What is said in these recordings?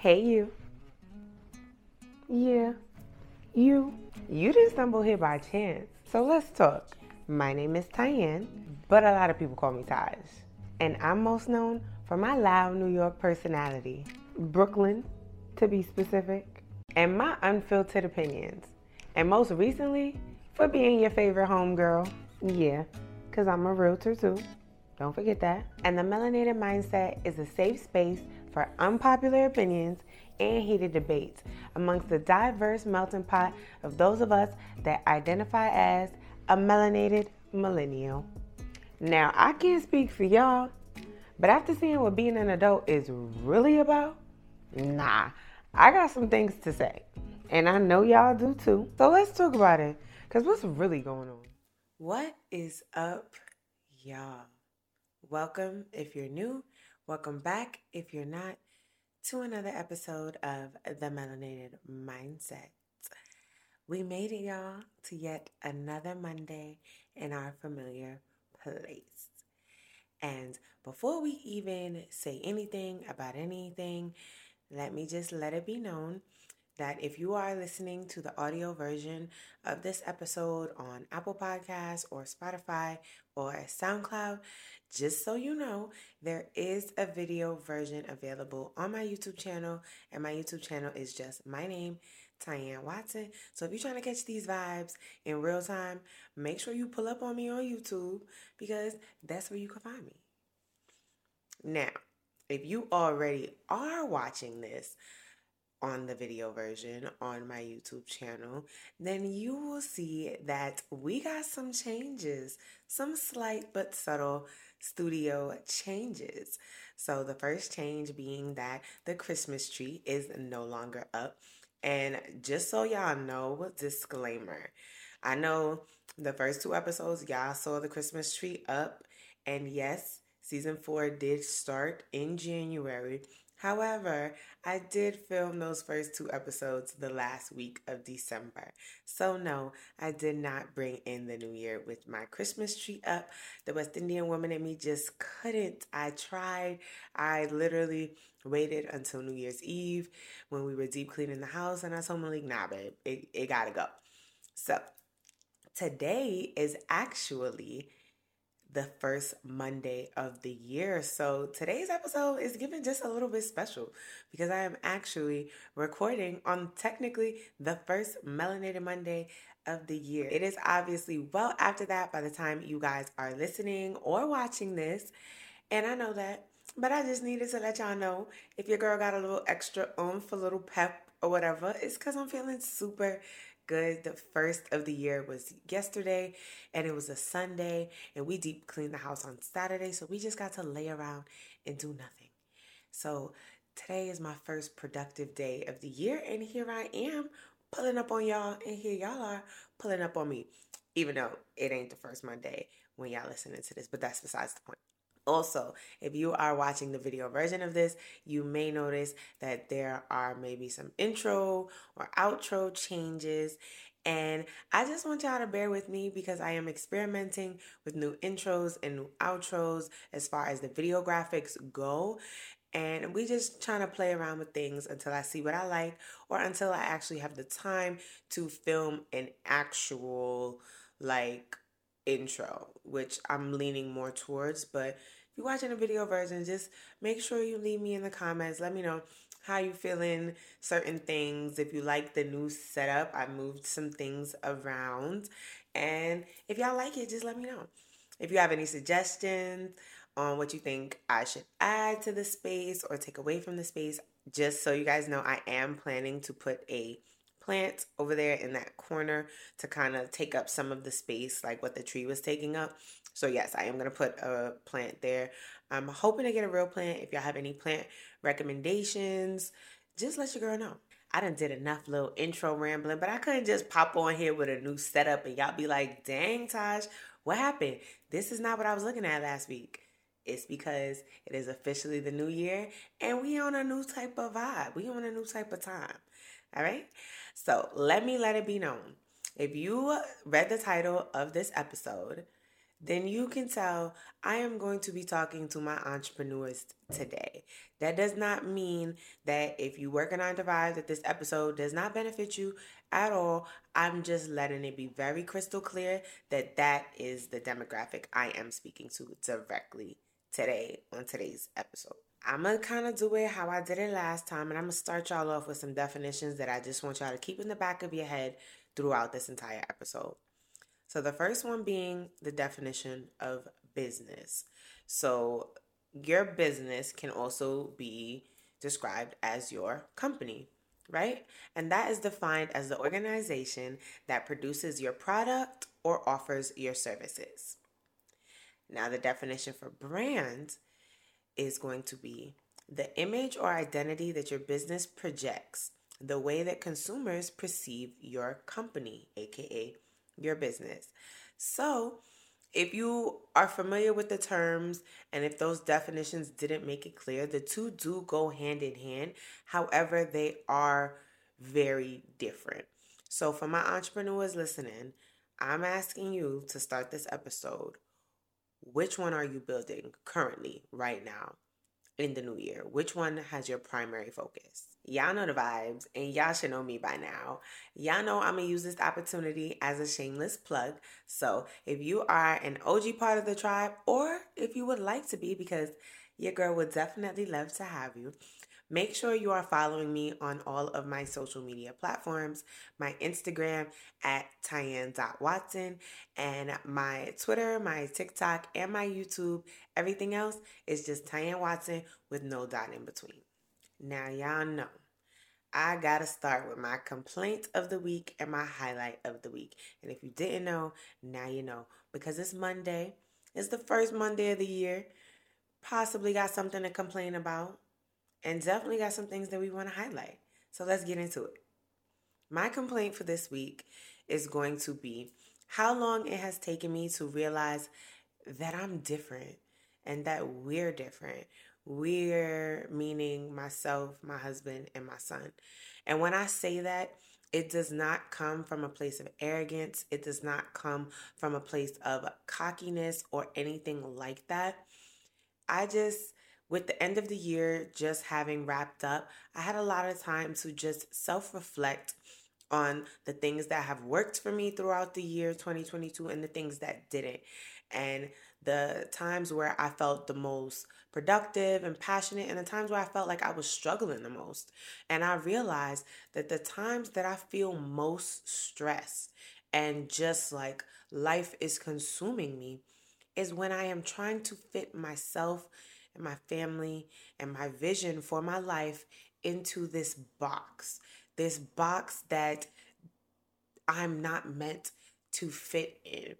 Hey, you. Yeah, you. You didn't stumble here by chance. So let's talk. My name is Tyann, but a lot of people call me Taj. And I'm most known for my loud New York personality, Brooklyn, to be specific, and my unfiltered opinions. And most recently, for being your favorite homegirl. Yeah, because I'm a realtor too. Don't forget that. And the Melanated Mindset is a safe space for unpopular opinions and heated debates amongst the diverse melting pot of those of us that identify as a melanated millennial. Now, I can't speak for y'all, but after seeing what being an adult is really about, nah, I got some things to say. And I know y'all do too. So let's talk about it, because what's really going on? What is up, y'all? Welcome if you're new Welcome back, if you're not, to another episode of The Melanated Mindset. We made it, y'all, to yet another Monday in our familiar place. And before we even say anything about anything, let me just let it be known that if you are listening to the audio version of this episode on Apple Podcasts or Spotify or SoundCloud, just so you know, there is a video version available on my YouTube channel, and my YouTube channel is just my name, Tyann Watson. So if you're trying to catch these vibes in real time, make sure you pull up on me on YouTube because that's where you can find me. Now, if you already are watching this, on the video version on my YouTube channel, then you will see that we got some changes, some slight but subtle studio changes. So, the first change being that the Christmas tree is no longer up. And just so y'all know, disclaimer I know the first two episodes, y'all saw the Christmas tree up. And yes, season four did start in January. However, I did film those first two episodes the last week of December. So, no, I did not bring in the new year with my Christmas tree up. The West Indian woman in me just couldn't. I tried. I literally waited until New Year's Eve when we were deep cleaning the house, and I told Malik, nah, babe, it, it gotta go. So, today is actually the first Monday of the year. So today's episode is given just a little bit special because I am actually recording on technically the first Melanated Monday of the year. It is obviously well after that by the time you guys are listening or watching this. And I know that, but I just needed to let y'all know if your girl got a little extra oomph, a little pep or whatever, it's because I'm feeling super good. The first of the year was yesterday, and it was a Sunday, and we deep cleaned the house on Saturday, so we just got to lay around and do nothing. So today is my first productive day of the year, and here I am pulling up on y'all, and here y'all are pulling up on me, even though it ain't the first Monday when y'all listening to this, but that's besides the point. Also, if you are watching the video version of this, you may notice that there are maybe some intro or outro changes. And I just want y'all to bear with me because I am experimenting with new intros and new outros as far as the video graphics go. And we just trying to play around with things until I see what I like or until I actually have the time to film an actual like intro, which I'm leaning more towards. But you're watching a video version, just make sure you leave me in the comments. Let me know how you feeling certain things. If you like the new setup, I moved some things around. And if y'all like it, just let me know. If you have any suggestions on what you think I should add to the space or take away from the space, just so you guys know, I am planning to put a plant over there in that corner to kind of take up some of the space like what the tree was taking up. So yes, I am going to put a plant there. I'm hoping to get a real plant. If y'all have any plant recommendations, just let your girl know. I done did enough little intro rambling, but I couldn't just pop on here with a new setup and y'all be like, dang, Taj, what happened? This is not what I was looking at last week. It's because it is officially the new year and we on a new type of vibe. We on a new type of time. All right. So let me let it be known. If you read the title of this episode, then you can tell I am going to be talking to my entrepreneurs today. That does not mean that if you work a nine to five, that this episode does not benefit you at all. I'm just letting it be very crystal clear that that is the demographic I am speaking to directly today on today's episode. I'm gonna kind of do it how I did it last time, and I'm gonna start y'all off with some definitions that I just want y'all to keep in the back of your head throughout this entire episode. So, the first one being the definition of business. So, your business can also be described as your company, right? And that is defined as the organization that produces your product or offers your services. Now, the definition for brand is going to be the image or identity that your business projects, the way that consumers perceive your company, aka your business. So, if you are familiar with the terms and if those definitions didn't make it clear, the two do go hand in hand. However, they are very different. So, for my entrepreneurs listening, I'm asking you to start this episode. Which one are you building currently, right now, in the new year? Which one has your primary focus? Y'all know the vibes, and y'all should know me by now. Y'all know I'm gonna use this opportunity as a shameless plug. So if you are an OG part of the tribe, or if you would like to be, because your girl would definitely love to have you, Make sure you are following me on all of my social media platforms my Instagram at Tyann.Watson, and my Twitter, my TikTok, and my YouTube. Everything else is just Tyann Watson with no dot in between. Now, y'all know. I gotta start with my complaint of the week and my highlight of the week. And if you didn't know, now you know. Because it's Monday, it's the first Monday of the year. Possibly got something to complain about, and definitely got some things that we want to highlight. So let's get into it. My complaint for this week is going to be how long it has taken me to realize that I'm different and that we're different. We're meaning myself, my husband, and my son. And when I say that, it does not come from a place of arrogance. It does not come from a place of cockiness or anything like that. I just, with the end of the year just having wrapped up, I had a lot of time to just self reflect on the things that have worked for me throughout the year 2022 and the things that didn't. And the times where I felt the most productive and passionate, and the times where I felt like I was struggling the most. And I realized that the times that I feel most stressed and just like life is consuming me is when I am trying to fit myself and my family and my vision for my life into this box. This box that I'm not meant to fit in.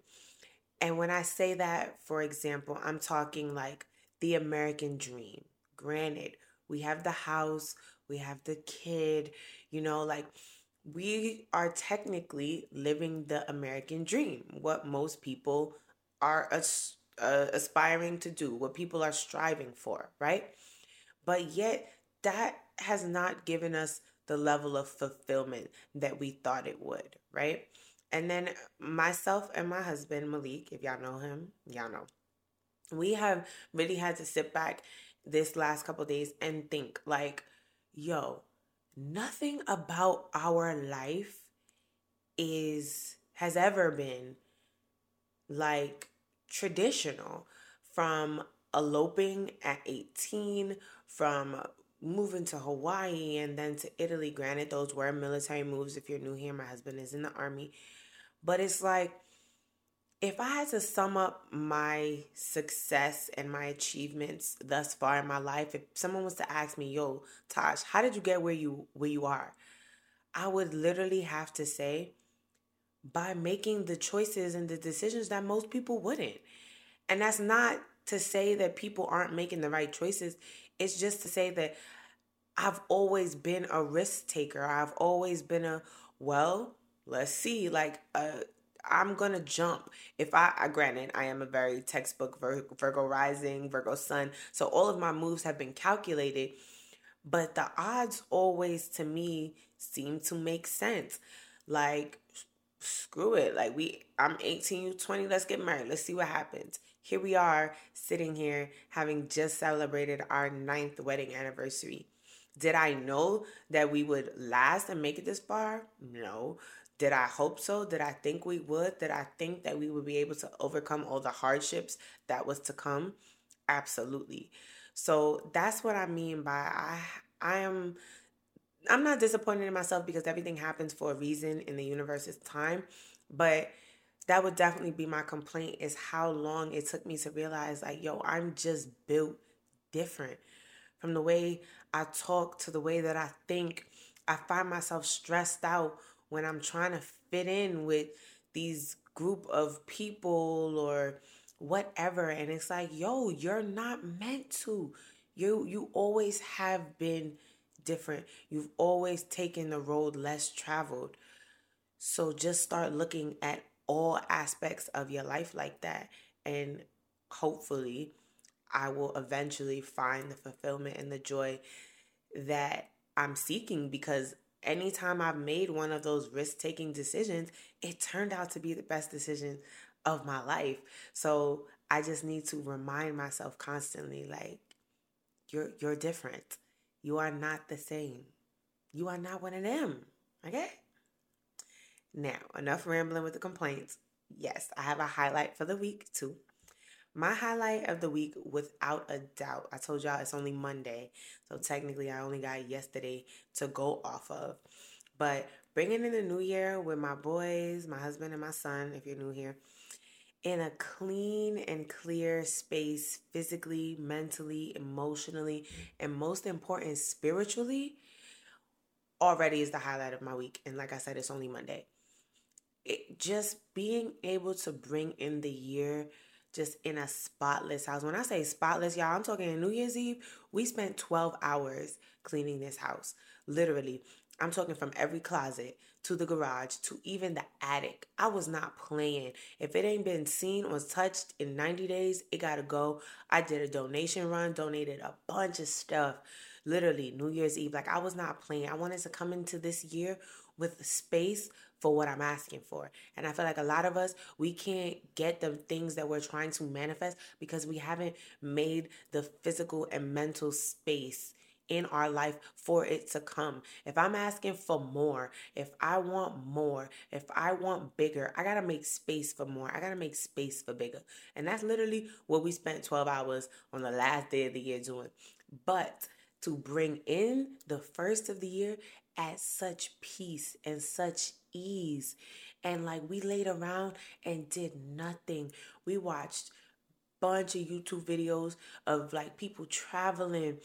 And when I say that, for example, I'm talking like the American dream. Granted, we have the house, we have the kid, you know, like we are technically living the American dream, what most people are uh, aspiring to do, what people are striving for, right? But yet, that has not given us the level of fulfillment that we thought it would, right? And then myself and my husband, Malik, if y'all know him, y'all know. We have really had to sit back this last couple days and think like, yo, nothing about our life is has ever been like traditional from eloping at 18, from moving to Hawaii and then to Italy. Granted, those were military moves. If you're new here, my husband is in the army. But it's like, if I had to sum up my success and my achievements thus far in my life, if someone was to ask me, "Yo, Taj, how did you get where you where you are?" I would literally have to say by making the choices and the decisions that most people wouldn't. And that's not to say that people aren't making the right choices. It's just to say that I've always been a risk taker. I've always been a, well, let's see, like, uh, I'm gonna jump. If I, I, granted, I am a very textbook Virgo, Virgo rising, Virgo sun, so all of my moves have been calculated, but the odds always to me seem to make sense. Like, screw it. Like we I'm 18, you 20, let's get married. Let's see what happens. Here we are sitting here having just celebrated our ninth wedding anniversary. Did I know that we would last and make it this far? No. Did I hope so? Did I think we would? Did I think that we would be able to overcome all the hardships that was to come? Absolutely. So that's what I mean by I I am I'm not disappointed in myself because everything happens for a reason in the universe's time, but that would definitely be my complaint is how long it took me to realize like yo, I'm just built different. From the way I talk to the way that I think, I find myself stressed out when I'm trying to fit in with these group of people or whatever and it's like yo you're not meant to you you always have been different you've always taken the road less traveled so just start looking at all aspects of your life like that and hopefully i will eventually find the fulfillment and the joy that i'm seeking because anytime I've made one of those risk taking decisions, it turned out to be the best decision of my life. So I just need to remind myself constantly like you're you're different. You are not the same. You are not one of them. Okay? Now, enough rambling with the complaints. Yes, I have a highlight for the week too. My highlight of the week, without a doubt, I told y'all it's only Monday. So technically, I only got yesterday to go off of. But bringing in the new year with my boys, my husband, and my son, if you're new here, in a clean and clear space, physically, mentally, emotionally, and most important, spiritually, already is the highlight of my week. And like I said, it's only Monday. It, just being able to bring in the year just in a spotless house. When I say spotless, y'all, I'm talking New Year's Eve. We spent 12 hours cleaning this house. Literally. I'm talking from every closet to the garage to even the attic. I was not playing. If it ain't been seen or touched in 90 days, it gotta go. I did a donation run, donated a bunch of stuff. Literally, New Year's Eve. Like, I was not playing. I wanted to come into this year with space for what I'm asking for. And I feel like a lot of us, we can't get the things that we're trying to manifest because we haven't made the physical and mental space in our life for it to come. If I'm asking for more, if I want more, if I want bigger, I gotta make space for more. I gotta make space for bigger. And that's literally what we spent 12 hours on the last day of the year doing. But to bring in the first of the year at such peace and such ease. And like we laid around and did nothing. We watched bunch of YouTube videos of like people traveling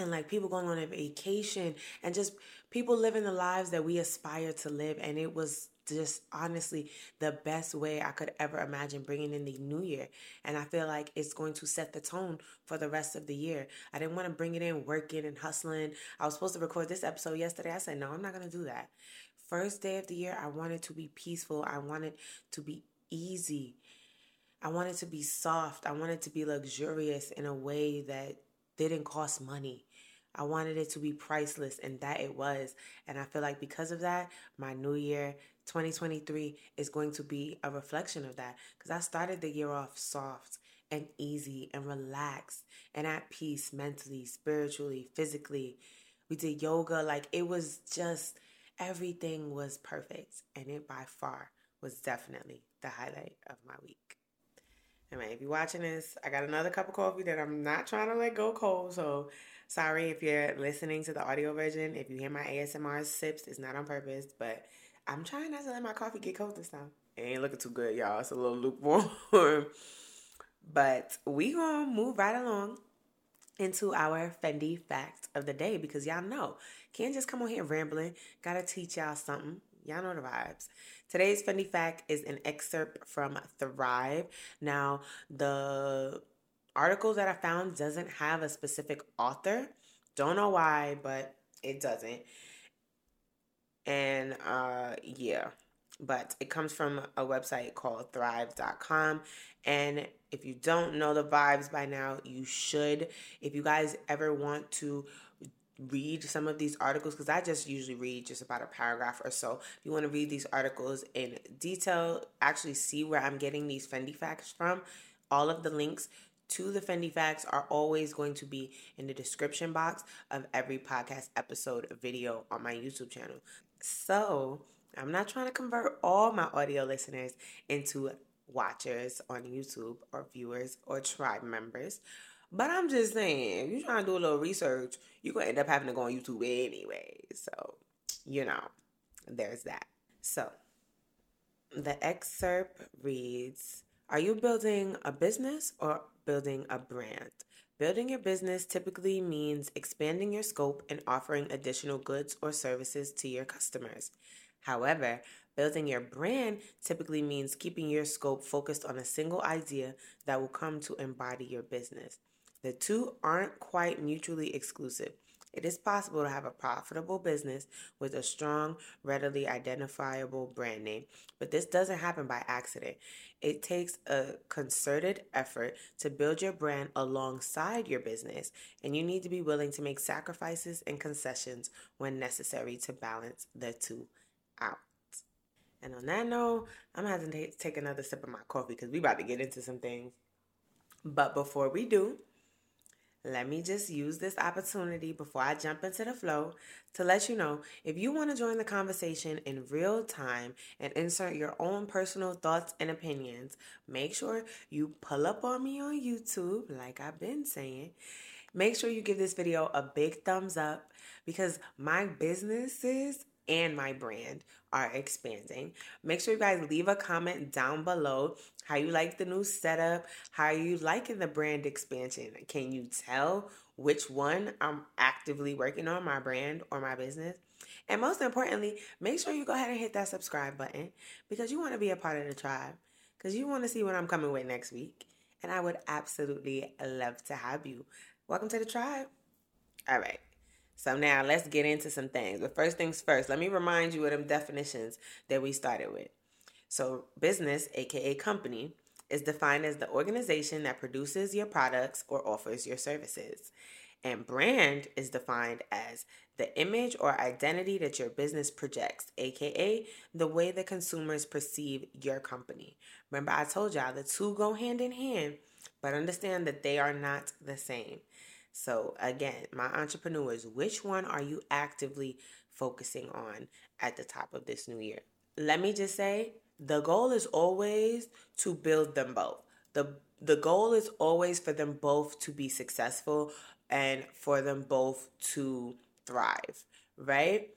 and like people going on a vacation and just people living the lives that we aspire to live and it was just honestly the best way I could ever imagine bringing in the new year. And I feel like it's going to set the tone for the rest of the year. I didn't want to bring it in working and hustling. I was supposed to record this episode yesterday. I said, no, I'm not going to do that. First day of the year, I wanted to be peaceful. I wanted to be easy. I wanted to be soft. I wanted to be luxurious in a way that didn't cost money. I wanted it to be priceless, and that it was. And I feel like because of that, my new year 2023 is going to be a reflection of that because I started the year off soft and easy and relaxed and at peace mentally, spiritually, physically. We did yoga. Like it was just everything was perfect. And it by far was definitely the highlight of my week. Anyway, if you're watching this, I got another cup of coffee that I'm not trying to let go cold. So sorry if you're listening to the audio version. If you hear my ASMR sips, it's not on purpose, but I'm trying not to let my coffee get cold this time. It ain't looking too good, y'all. It's a little lukewarm. but we gonna move right along into our Fendi fact of the day because y'all know can't just come on here rambling. Gotta teach y'all something. Y'all know the vibes. Today's Fendi fact is an excerpt from Thrive. Now the article that I found doesn't have a specific author. Don't know why, but it doesn't. And uh, yeah, but it comes from a website called thrive.com. And if you don't know the vibes by now, you should. If you guys ever want to read some of these articles because I just usually read just about a paragraph or so. If you want to read these articles in detail, actually see where I'm getting these Fendi facts from, all of the links to the Fendi facts are always going to be in the description box of every podcast episode video on my YouTube channel. So, I'm not trying to convert all my audio listeners into watchers on YouTube or viewers or tribe members. But I'm just saying, if you're trying to do a little research, you're going to end up having to go on YouTube anyway. So, you know, there's that. So, the excerpt reads Are you building a business or building a brand? Building your business typically means expanding your scope and offering additional goods or services to your customers. However, building your brand typically means keeping your scope focused on a single idea that will come to embody your business. The two aren't quite mutually exclusive. It is possible to have a profitable business with a strong, readily identifiable brand name, but this doesn't happen by accident. It takes a concerted effort to build your brand alongside your business, and you need to be willing to make sacrifices and concessions when necessary to balance the two out. And on that note, I'm gonna take another sip of my coffee because we about to get into some things. But before we do, let me just use this opportunity before I jump into the flow to let you know if you want to join the conversation in real time and insert your own personal thoughts and opinions, make sure you pull up on me on YouTube, like I've been saying. Make sure you give this video a big thumbs up because my businesses and my brand are expanding. Make sure you guys leave a comment down below how you like the new setup, how you liking the brand expansion. Can you tell which one I'm actively working on, my brand or my business? And most importantly, make sure you go ahead and hit that subscribe button because you want to be a part of the tribe because you want to see what I'm coming with next week. And I would absolutely love to have you. Welcome to the tribe. All right. So now let's get into some things. But first things first, let me remind you of them definitions that we started with. So business, aka company, is defined as the organization that produces your products or offers your services. And brand is defined as the image or identity that your business projects, aka the way the consumers perceive your company. Remember, I told y'all the two go hand in hand, but understand that they are not the same. So, again, my entrepreneurs, which one are you actively focusing on at the top of this new year? Let me just say the goal is always to build them both. The the goal is always for them both to be successful and for them both to thrive, right?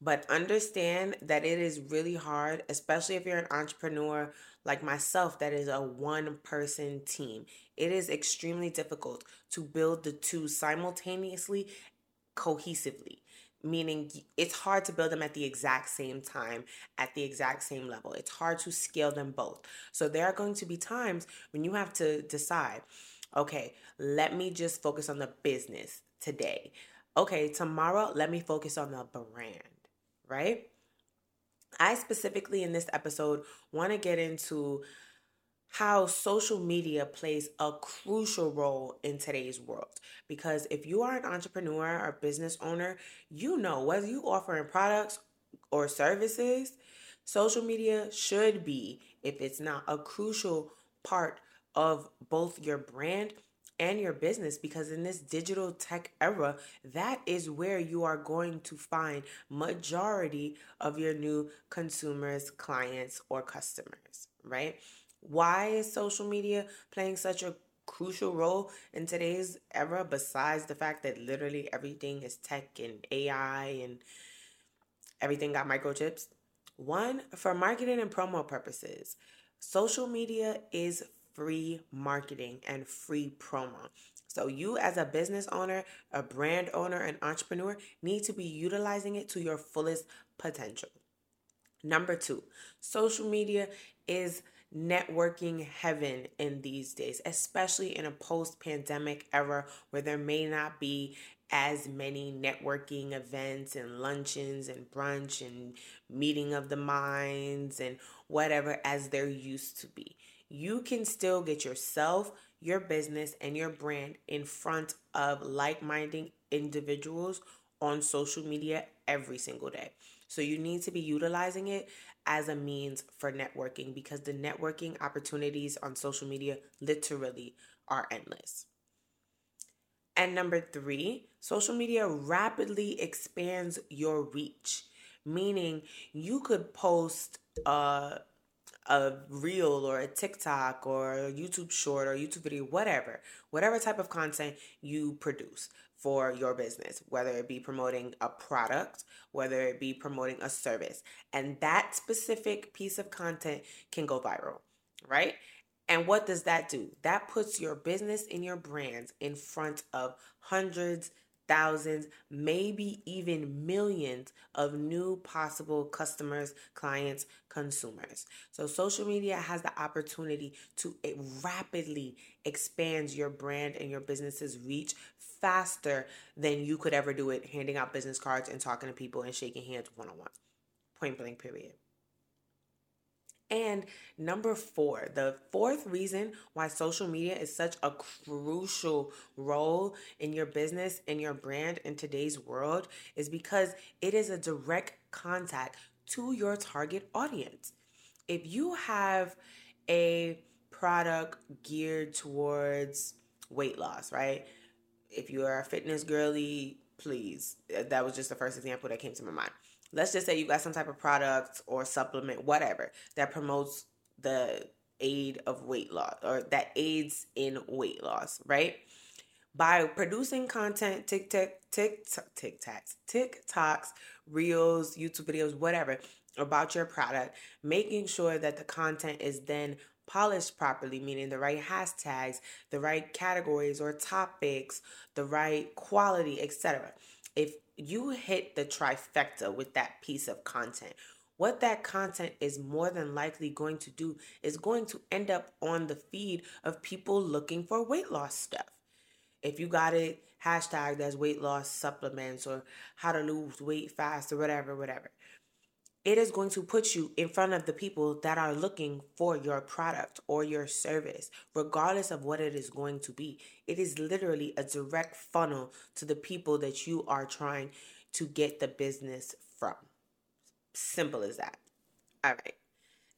But understand that it is really hard, especially if you're an entrepreneur like myself, that is a one person team. It is extremely difficult to build the two simultaneously, cohesively. Meaning, it's hard to build them at the exact same time, at the exact same level. It's hard to scale them both. So, there are going to be times when you have to decide okay, let me just focus on the business today. Okay, tomorrow, let me focus on the brand right? I specifically in this episode want to get into how social media plays a crucial role in today's world. Because if you are an entrepreneur or business owner, you know whether you offering products or services, social media should be, if it's not a crucial part of both your brand and your business because in this digital tech era that is where you are going to find majority of your new consumers clients or customers right? Why is social media playing such a crucial role in today's era besides the fact that literally everything is tech and ai and everything got microchips? One for marketing and promo purposes social media is free marketing and free promo. So, you as a business owner, a brand owner, an entrepreneur need to be utilizing it to your fullest potential. Number two, social media is networking heaven in these days, especially in a post pandemic era where there may not be as many networking events and luncheons and brunch and meeting of the minds and whatever as there used to be you can still get yourself, your business, and your brand in front of like minded individuals on social media every single day. So you need to be utilizing it as a means for networking because the networking opportunities on social media literally are endless. And number three, social media rapidly expands your reach, meaning you could post a, a reel or a TikTok or a YouTube short or YouTube video, whatever, whatever type of content you produce for your business, whether it be promoting a product, whether it be promoting a service. And that specific piece of content can go viral, right? And what does that do? That puts your business and your brands in front of hundreds, thousands, maybe even millions of new possible customers, clients, consumers. So, social media has the opportunity to rapidly expand your brand and your business's reach faster than you could ever do it handing out business cards and talking to people and shaking hands one on one. Point blank, period. And number four, the fourth reason why social media is such a crucial role in your business and your brand in today's world is because it is a direct contact to your target audience. If you have a product geared towards weight loss, right? If you are a fitness girly, please. That was just the first example that came to my mind let's just say you got some type of product or supplement, whatever, that promotes the aid of weight loss or that aids in weight loss, right? By producing content, TikTok, TikTok, TikToks, TikToks, Reels, YouTube videos, whatever, about your product, making sure that the content is then polished properly, meaning the right hashtags, the right categories or topics, the right quality, etc. If you hit the trifecta with that piece of content. What that content is more than likely going to do is going to end up on the feed of people looking for weight loss stuff. If you got it hashtagged as weight loss supplements or how to lose weight fast or whatever, whatever it is going to put you in front of the people that are looking for your product or your service, regardless of what it is going to be. It is literally a direct funnel to the people that you are trying to get the business from. Simple as that. All right.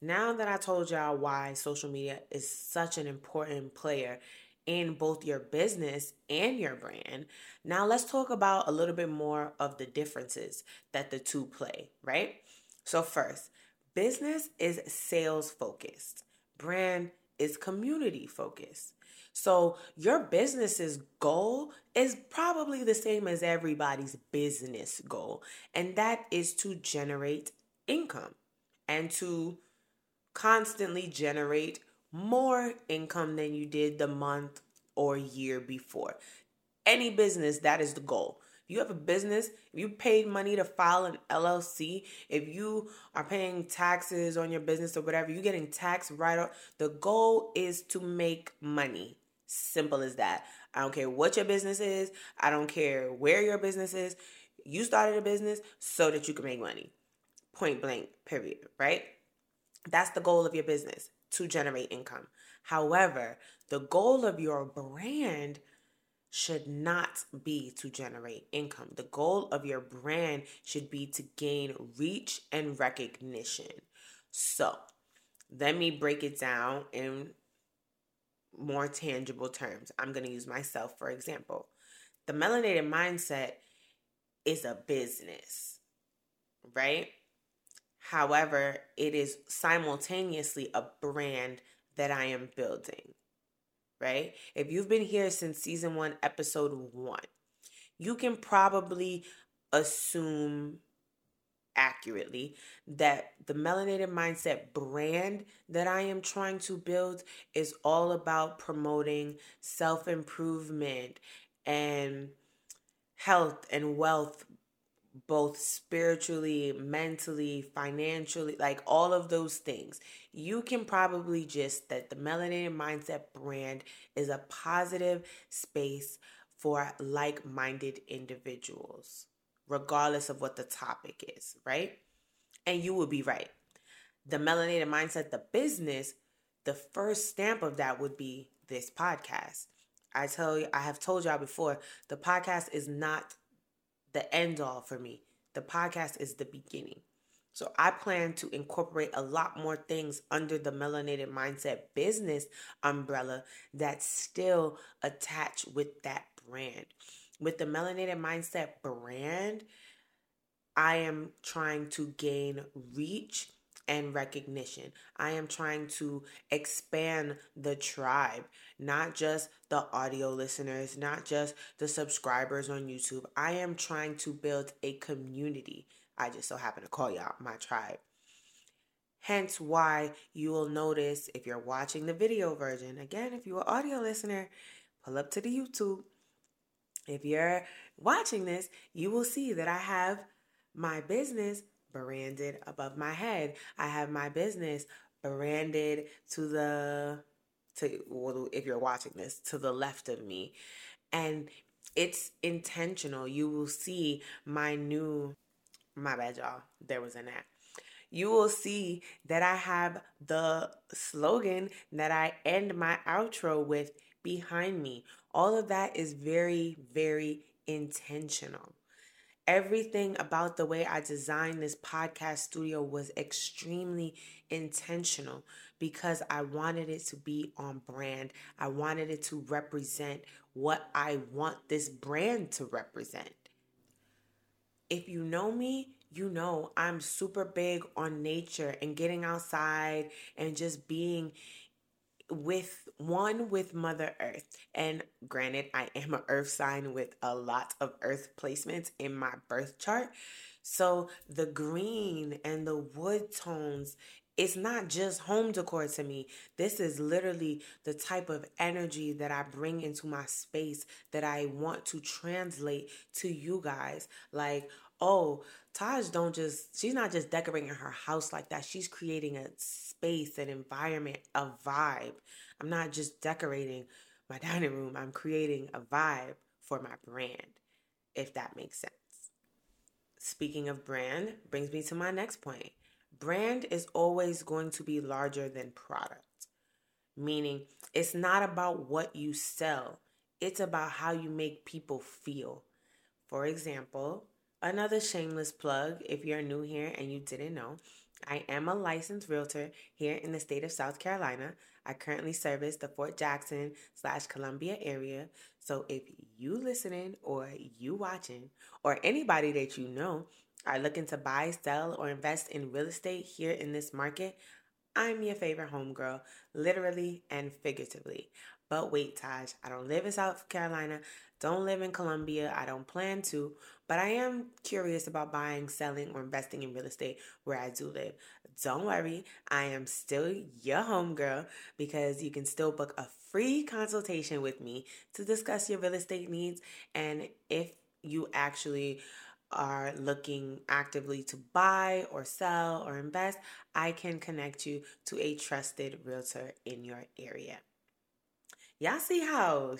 Now that I told y'all why social media is such an important player in both your business and your brand, now let's talk about a little bit more of the differences that the two play, right? So, first, business is sales focused, brand is community focused. So, your business's goal is probably the same as everybody's business goal, and that is to generate income and to constantly generate more income than you did the month or year before. Any business, that is the goal. If you have a business, if you paid money to file an LLC, if you are paying taxes on your business or whatever, you're getting tax write off. The goal is to make money. Simple as that. I don't care what your business is. I don't care where your business is. You started a business so that you can make money. Point blank, period, right? That's the goal of your business to generate income. However, the goal of your brand should not be to generate income. The goal of your brand should be to gain reach and recognition. So, let me break it down in more tangible terms. I'm going to use myself for example. The melanated mindset is a business, right? However, it is simultaneously a brand that I am building right? If you've been here since season one, episode one, you can probably assume accurately that the melanated mindset brand that I am trying to build is all about promoting self improvement and health and wealth both spiritually, mentally, financially, like all of those things. You can probably just that the Melanated Mindset brand is a positive space for like minded individuals, regardless of what the topic is, right? And you will be right. The Melanated Mindset, the business, the first stamp of that would be this podcast. I tell you, I have told y'all before, the podcast is not the end all for me. The podcast is the beginning. So I plan to incorporate a lot more things under the Melanated Mindset business umbrella that still attach with that brand. With the Melanated Mindset brand, I am trying to gain reach and recognition. I am trying to expand the tribe, not just the audio listeners, not just the subscribers on YouTube. I am trying to build a community I just so happen to call y'all my tribe. Hence why you will notice if you're watching the video version, again, if you're an audio listener, pull up to the YouTube. If you're watching this, you will see that I have my business branded above my head. I have my business branded to the to well, if you're watching this to the left of me and it's intentional you will see my new my bad, y'all. There was an ad. You will see that I have the slogan that I end my outro with behind me. All of that is very, very intentional. Everything about the way I designed this podcast studio was extremely intentional because I wanted it to be on brand. I wanted it to represent what I want this brand to represent if you know me, you know I'm super big on nature and getting outside and just being with one with mother earth and granted i am an earth sign with a lot of earth placements in my birth chart so the green and the wood tones it's not just home decor to me. This is literally the type of energy that I bring into my space that I want to translate to you guys. Like, oh, Taj don't just she's not just decorating her house like that. She's creating a space, an environment, a vibe. I'm not just decorating my dining room. I'm creating a vibe for my brand, if that makes sense. Speaking of brand, brings me to my next point. Brand is always going to be larger than product, meaning it's not about what you sell, it's about how you make people feel. For example, another shameless plug if you're new here and you didn't know, I am a licensed realtor here in the state of South Carolina. I currently service the Fort Jackson slash Columbia area. So if you listening or you watching or anybody that you know are looking to buy, sell, or invest in real estate here in this market, I'm your favorite homegirl, literally and figuratively. But wait, Taj, I don't live in South Carolina, don't live in Columbia, I don't plan to, but I am curious about buying, selling, or investing in real estate where I do live. Don't worry, I am still your homegirl because you can still book a free consultation with me to discuss your real estate needs and if you actually are looking actively to buy or sell or invest, I can connect you to a trusted realtor in your area. Y'all see how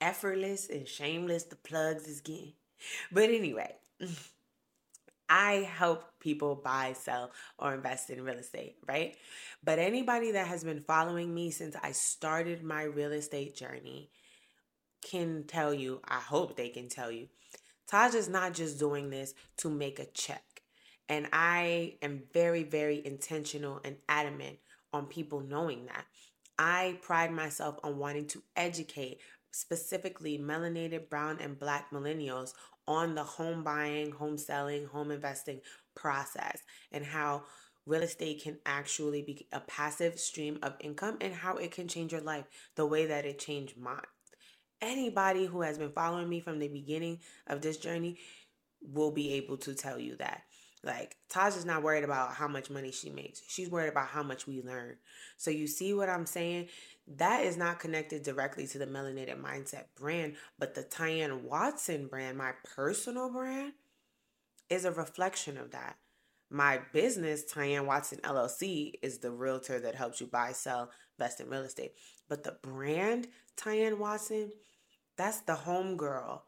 effortless and shameless the plugs is getting? But anyway, I help people buy, sell, or invest in real estate, right? But anybody that has been following me since I started my real estate journey can tell you, I hope they can tell you, Taj is not just doing this to make a check. And I am very, very intentional and adamant on people knowing that. I pride myself on wanting to educate specifically melanated brown and black millennials on the home buying, home selling, home investing process and how real estate can actually be a passive stream of income and how it can change your life the way that it changed mine anybody who has been following me from the beginning of this journey will be able to tell you that. Like, Taj is not worried about how much money she makes. She's worried about how much we learn. So, you see what I'm saying? That is not connected directly to the Melanated Mindset brand, but the Tyann Watson brand, my personal brand, is a reflection of that. My business, Tyann Watson LLC, is the realtor that helps you buy, sell, invest in real estate. But the brand, Tyann Watson, that's the homegirl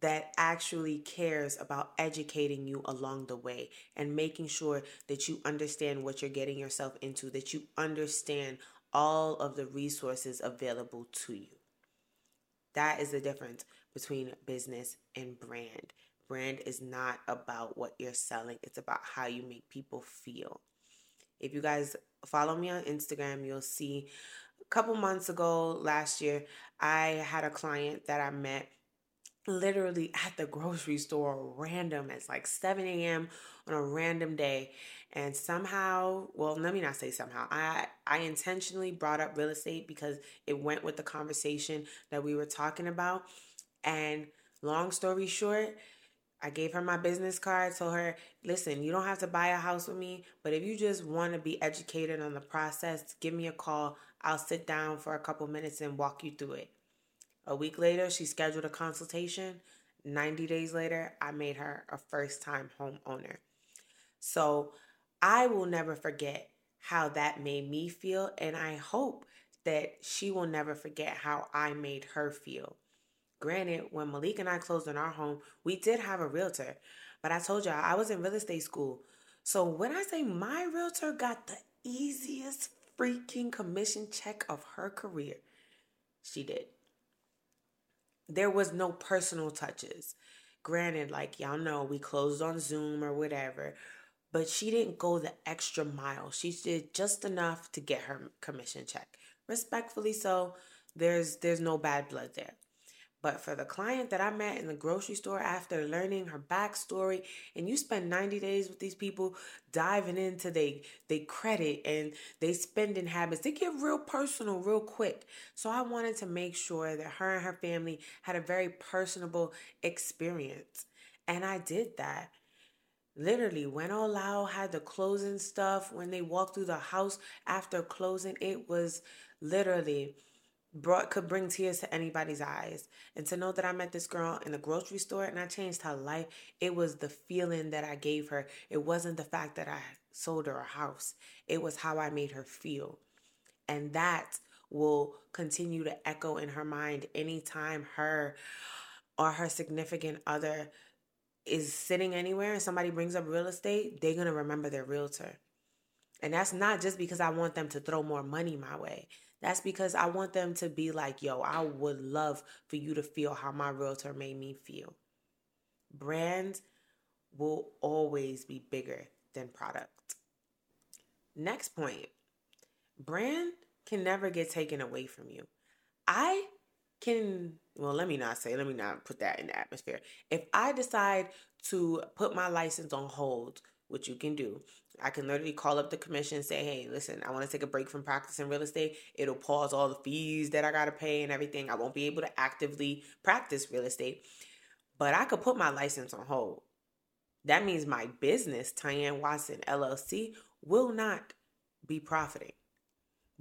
that actually cares about educating you along the way and making sure that you understand what you're getting yourself into, that you understand all of the resources available to you. That is the difference between business and brand. brand is not about what you're selling, it's about how you make people feel. If you guys follow me on Instagram, you'll see a couple months ago last year, I had a client that I met literally at the grocery store random it's like 7 a.m on a random day and somehow well let me not say somehow i i intentionally brought up real estate because it went with the conversation that we were talking about and long story short I gave her my business card, told her, listen, you don't have to buy a house with me, but if you just want to be educated on the process, give me a call. I'll sit down for a couple minutes and walk you through it. A week later, she scheduled a consultation. 90 days later, I made her a first time homeowner. So I will never forget how that made me feel, and I hope that she will never forget how I made her feel. Granted, when Malik and I closed on our home, we did have a realtor. But I told y'all I was in real estate school. So when I say my realtor got the easiest freaking commission check of her career, she did. There was no personal touches. Granted, like y'all know, we closed on Zoom or whatever, but she didn't go the extra mile. She did just enough to get her commission check. Respectfully so, there's there's no bad blood there. But for the client that I met in the grocery store after learning her backstory, and you spend 90 days with these people diving into they they credit and they spending habits, they get real personal real quick. So I wanted to make sure that her and her family had a very personable experience. And I did that. Literally, when all out had the closing stuff, when they walked through the house after closing, it was literally brought could bring tears to anybody's eyes. And to know that i met this girl in the grocery store and i changed her life it was the feeling that i gave her. It wasn't the fact that i sold her a house. It was how i made her feel. And that will continue to echo in her mind anytime her or her significant other is sitting anywhere and somebody brings up real estate they're going to remember their realtor. And that's not just because i want them to throw more money my way that's because I want them to be like, yo, I would love for you to feel how my realtor made me feel. Brand will always be bigger than product. Next point brand can never get taken away from you. I can, well, let me not say, let me not put that in the atmosphere. If I decide to put my license on hold, which you can do, I can literally call up the commission and say, hey, listen, I want to take a break from practicing real estate. It'll pause all the fees that I got to pay and everything. I won't be able to actively practice real estate, but I could put my license on hold. That means my business, Tyanne Watson LLC, will not be profiting.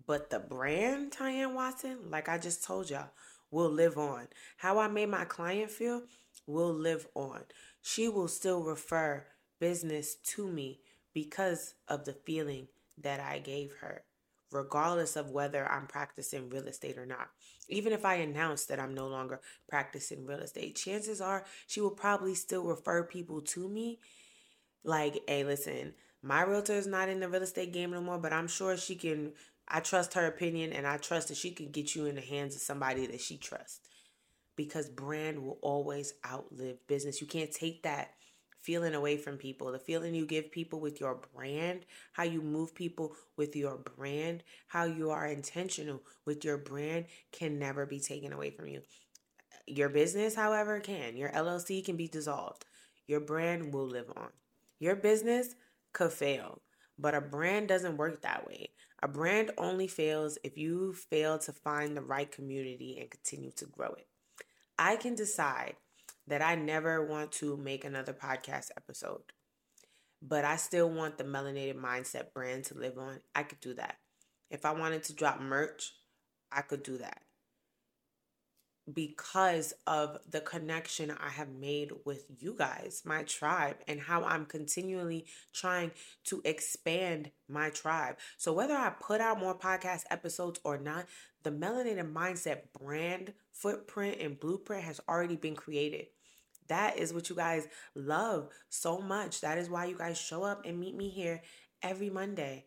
But the brand, Tyanne Watson, like I just told y'all, will live on. How I made my client feel will live on. She will still refer business to me because of the feeling that I gave her, regardless of whether I'm practicing real estate or not. Even if I announce that I'm no longer practicing real estate, chances are she will probably still refer people to me. Like, hey, listen, my realtor is not in the real estate game no more, but I'm sure she can. I trust her opinion and I trust that she can get you in the hands of somebody that she trusts because brand will always outlive business. You can't take that feeling away from people, the feeling you give people with your brand, how you move people with your brand, how you are intentional with your brand can never be taken away from you. Your business, however, can. Your LLC can be dissolved. Your brand will live on. Your business could fail, but a brand doesn't work that way. A brand only fails if you fail to find the right community and continue to grow it. I can decide that I never want to make another podcast episode. But I still want the melanated mindset brand to live on. I could do that. If I wanted to drop merch, I could do that. Because of the connection I have made with you guys, my tribe, and how I'm continually trying to expand my tribe. So, whether I put out more podcast episodes or not, the Melanated Mindset brand footprint and blueprint has already been created. That is what you guys love so much. That is why you guys show up and meet me here every Monday.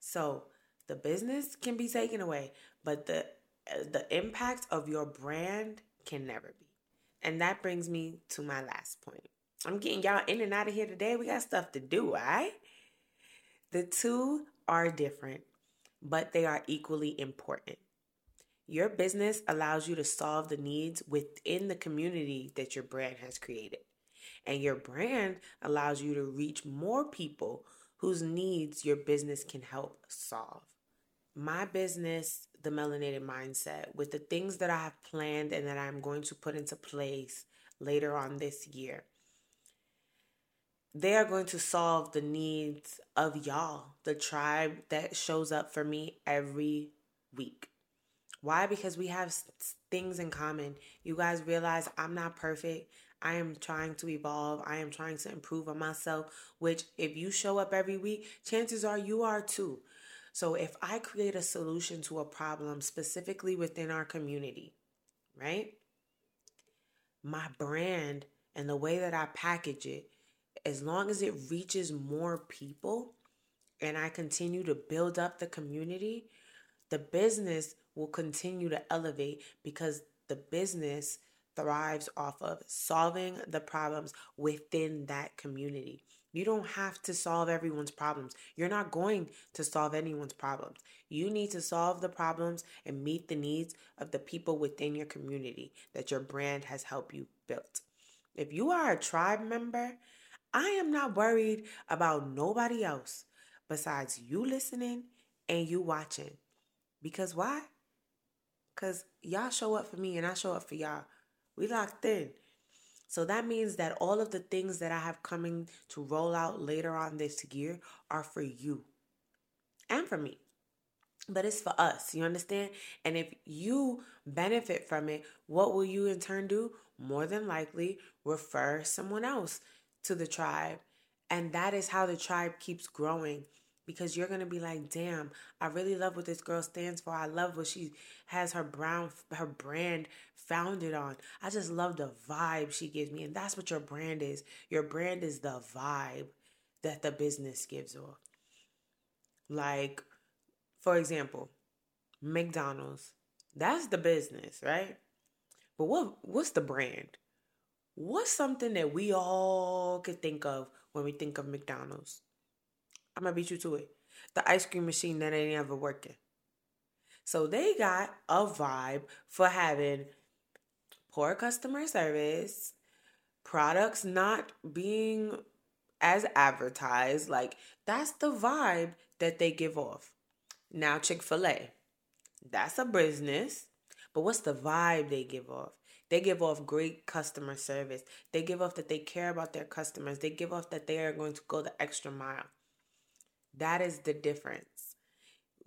So, the business can be taken away, but the uh, the impact of your brand can never be. And that brings me to my last point. I'm getting y'all in and out of here today. We got stuff to do, all right? The two are different, but they are equally important. Your business allows you to solve the needs within the community that your brand has created. And your brand allows you to reach more people whose needs your business can help solve. My business, The Melanated Mindset, with the things that I have planned and that I'm going to put into place later on this year, they are going to solve the needs of y'all, the tribe that shows up for me every week. Why? Because we have things in common. You guys realize I'm not perfect. I am trying to evolve. I am trying to improve on myself, which if you show up every week, chances are you are too. So if I create a solution to a problem specifically within our community, right? My brand and the way that I package it, as long as it reaches more people and I continue to build up the community, the business will continue to elevate because the business thrives off of solving the problems within that community. You don't have to solve everyone's problems. You're not going to solve anyone's problems. You need to solve the problems and meet the needs of the people within your community that your brand has helped you build. If you are a tribe member, I am not worried about nobody else besides you listening and you watching. Because why? Because y'all show up for me and I show up for y'all. We locked in. So that means that all of the things that I have coming to roll out later on this year are for you and for me. But it's for us, you understand? And if you benefit from it, what will you in turn do? More than likely refer someone else to the tribe. And that is how the tribe keeps growing because you're gonna be like, damn, I really love what this girl stands for. I love what she has her brown her brand founded on. I just love the vibe she gives me, and that's what your brand is. Your brand is the vibe that the business gives off. Like, for example, McDonald's. That's the business, right? But what what's the brand? What's something that we all could think of when we think of McDonald's? I'm gonna beat you to it. The ice cream machine that ain't ever working. So they got a vibe for having poor customer service, products not being as advertised. Like that's the vibe that they give off. Now, Chick fil A, that's a business, but what's the vibe they give off? They give off great customer service. They give off that they care about their customers. They give off that they are going to go the extra mile. That is the difference.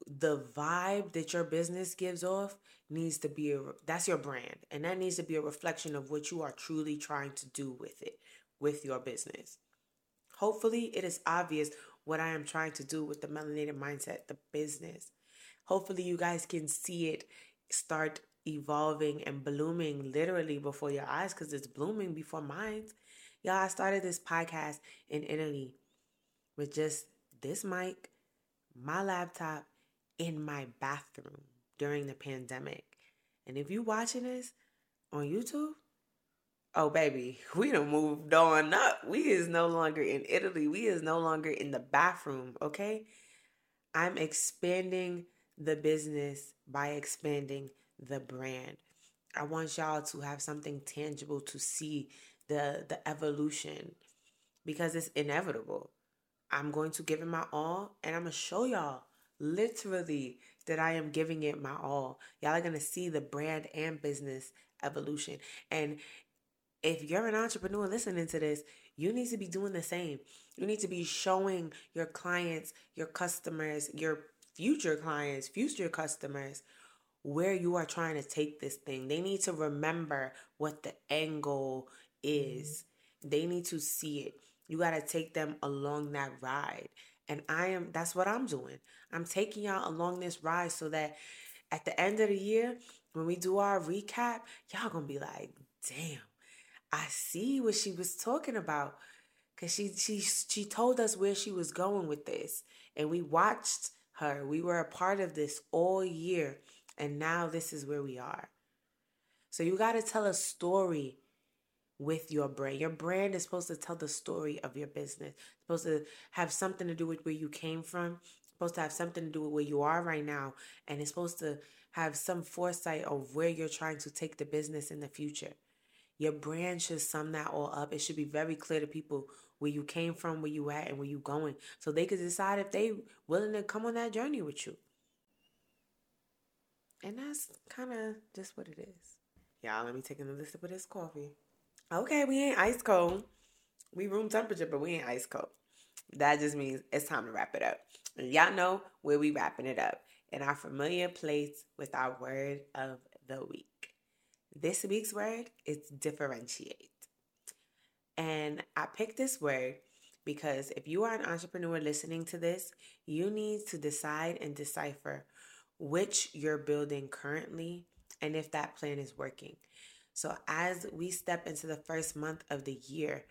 The vibe that your business gives off needs to be a that's your brand and that needs to be a reflection of what you are truly trying to do with it with your business. Hopefully it is obvious what I am trying to do with the melanated mindset, the business. Hopefully you guys can see it start evolving and blooming literally before your eyes cuz it's blooming before mine. Y'all, I started this podcast in Italy with just this mic, my laptop in my bathroom during the pandemic. And if you watching this on YouTube, oh baby, we done moved on up. We is no longer in Italy. We is no longer in the bathroom, okay? I'm expanding the business by expanding the brand. I want y'all to have something tangible to see the the evolution because it's inevitable. I'm going to give it my all and I'm going to show y'all literally that I am giving it my all. Y'all are going to see the brand and business evolution. And if you're an entrepreneur listening to this, you need to be doing the same. You need to be showing your clients, your customers, your future clients, future customers where you are trying to take this thing. They need to remember what the end goal is. They need to see it. You got to take them along that ride. And I am, that's what I'm doing. I'm taking y'all along this ride so that at the end of the year, when we do our recap, y'all gonna be like, damn, I see what she was talking about. Cause she she she told us where she was going with this. And we watched her. We were a part of this all year. And now this is where we are. So you gotta tell a story with your brand. Your brand is supposed to tell the story of your business. It's supposed to have something to do with where you came from. It's supposed to have something to do with where you are right now, and it's supposed to have some foresight of where you're trying to take the business in the future. Your brand should sum that all up. It should be very clear to people where you came from, where you at, and where you going, so they could decide if they willing to come on that journey with you. And that's kind of just what it is. Y'all, let me take another sip of this coffee. Okay, we ain't ice cold. We room temperature, but we ain't ice cold. That just means it's time to wrap it up. And y'all know where we wrapping it up in our familiar place with our word of the week. This week's word is differentiate. And I picked this word because if you are an entrepreneur listening to this, you need to decide and decipher which you're building currently and if that plan is working. So, as we step into the first month of the year,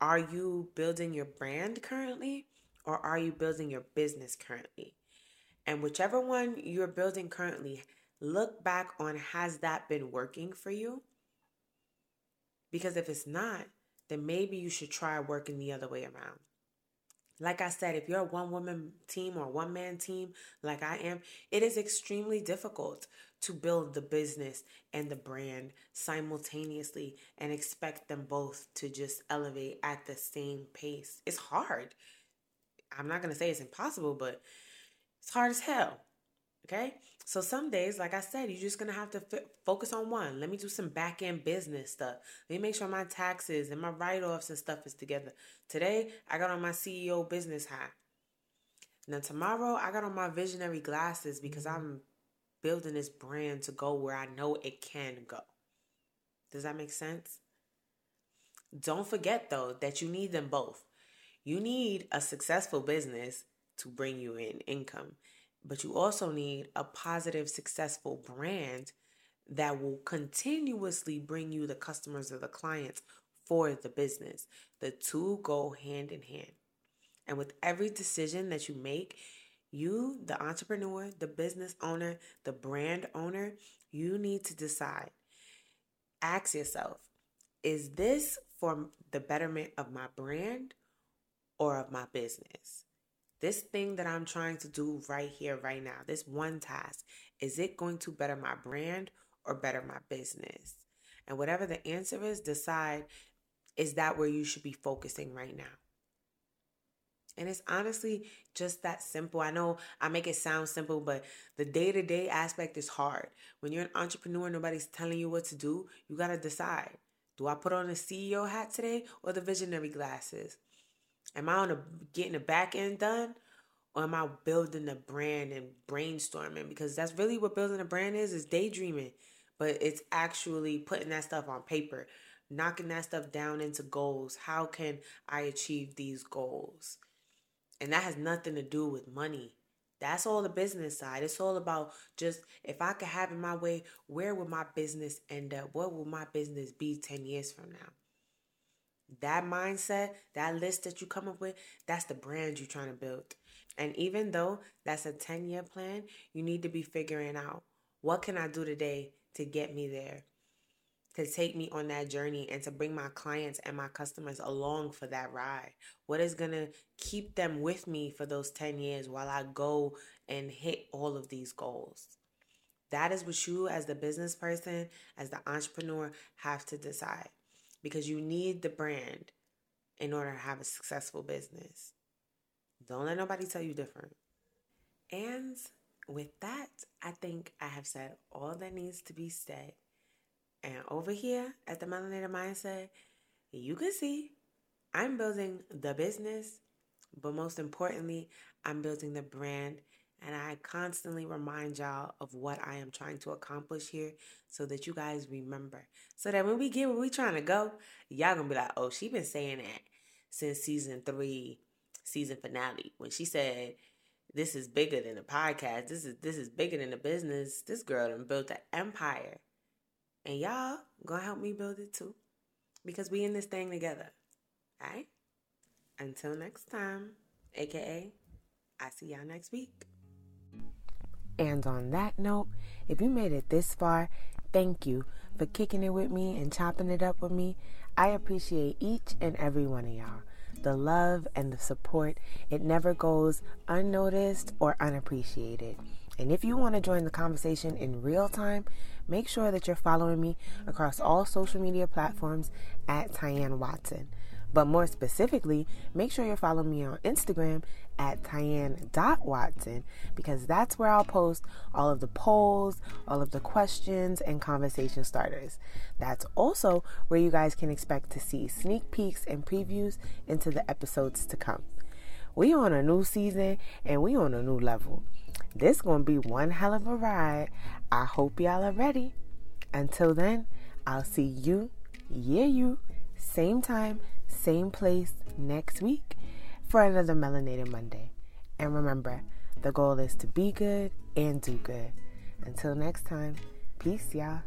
are you building your brand currently or are you building your business currently? And whichever one you're building currently, look back on has that been working for you? Because if it's not, then maybe you should try working the other way around. Like I said, if you're a one woman team or one man team like I am, it is extremely difficult to build the business and the brand simultaneously and expect them both to just elevate at the same pace. It's hard. I'm not going to say it's impossible, but it's hard as hell. Okay? So some days, like I said, you're just gonna have to f- focus on one. Let me do some back end business stuff. Let me make sure my taxes and my write offs and stuff is together. Today, I got on my CEO business hat. Now, tomorrow, I got on my visionary glasses because mm-hmm. I'm building this brand to go where I know it can go. Does that make sense? Don't forget though that you need them both. You need a successful business to bring you in income but you also need a positive, successful brand that will continuously bring you the customers or the clients for the business. The two go hand in hand. And with every decision that you make, you, the entrepreneur, the business owner, the brand owner, you need to decide. Ask yourself, is this for the betterment of my brand or of my business? This thing that I'm trying to do right here, right now, this one task, is it going to better my brand or better my business? And whatever the answer is, decide is that where you should be focusing right now? And it's honestly just that simple. I know I make it sound simple, but the day to day aspect is hard. When you're an entrepreneur, nobody's telling you what to do. You got to decide do I put on the CEO hat today or the visionary glasses? Am I on a getting the back end done? Or am I building a brand and brainstorming? Because that's really what building a brand is, is daydreaming. But it's actually putting that stuff on paper, knocking that stuff down into goals. How can I achieve these goals? And that has nothing to do with money. That's all the business side. It's all about just if I could have it my way, where would my business end up? What will my business be 10 years from now? that mindset, that list that you come up with, that's the brand you're trying to build. And even though that's a 10 year plan, you need to be figuring out what can I do today to get me there, to take me on that journey, and to bring my clients and my customers along for that ride. What is going to keep them with me for those 10 years while I go and hit all of these goals? That is what you, as the business person, as the entrepreneur, have to decide because you need the brand in order to have a successful business. Don't let nobody tell you different. And with that, I think I have said all that needs to be said. And over here at the Melanated Mindset, you can see I'm building the business, but most importantly, I'm building the brand and I constantly remind y'all of what I am trying to accomplish here so that you guys remember. So that when we get where we trying to go, y'all gonna be like, oh, she been saying that since season three, season finale. When she said this is bigger than a podcast, this is this is bigger than a business. This girl done built an empire. And y'all gonna help me build it too. Because we in this thing together. Alright? Until next time, aka I see y'all next week. And on that note, if you made it this far, thank you for kicking it with me and chopping it up with me. I appreciate each and every one of y'all. The love and the support, it never goes unnoticed or unappreciated. And if you want to join the conversation in real time, make sure that you're following me across all social media platforms at Tyanne Watson. But more specifically, make sure you're following me on Instagram at Tyanne.Watson because that's where I'll post all of the polls, all of the questions, and conversation starters. That's also where you guys can expect to see sneak peeks and previews into the episodes to come. We on a new season and we on a new level. This gonna be one hell of a ride. I hope y'all are ready. Until then, I'll see you, yeah you, same time, same place next week for another Melanated Monday. And remember, the goal is to be good and do good. Until next time, peace, y'all.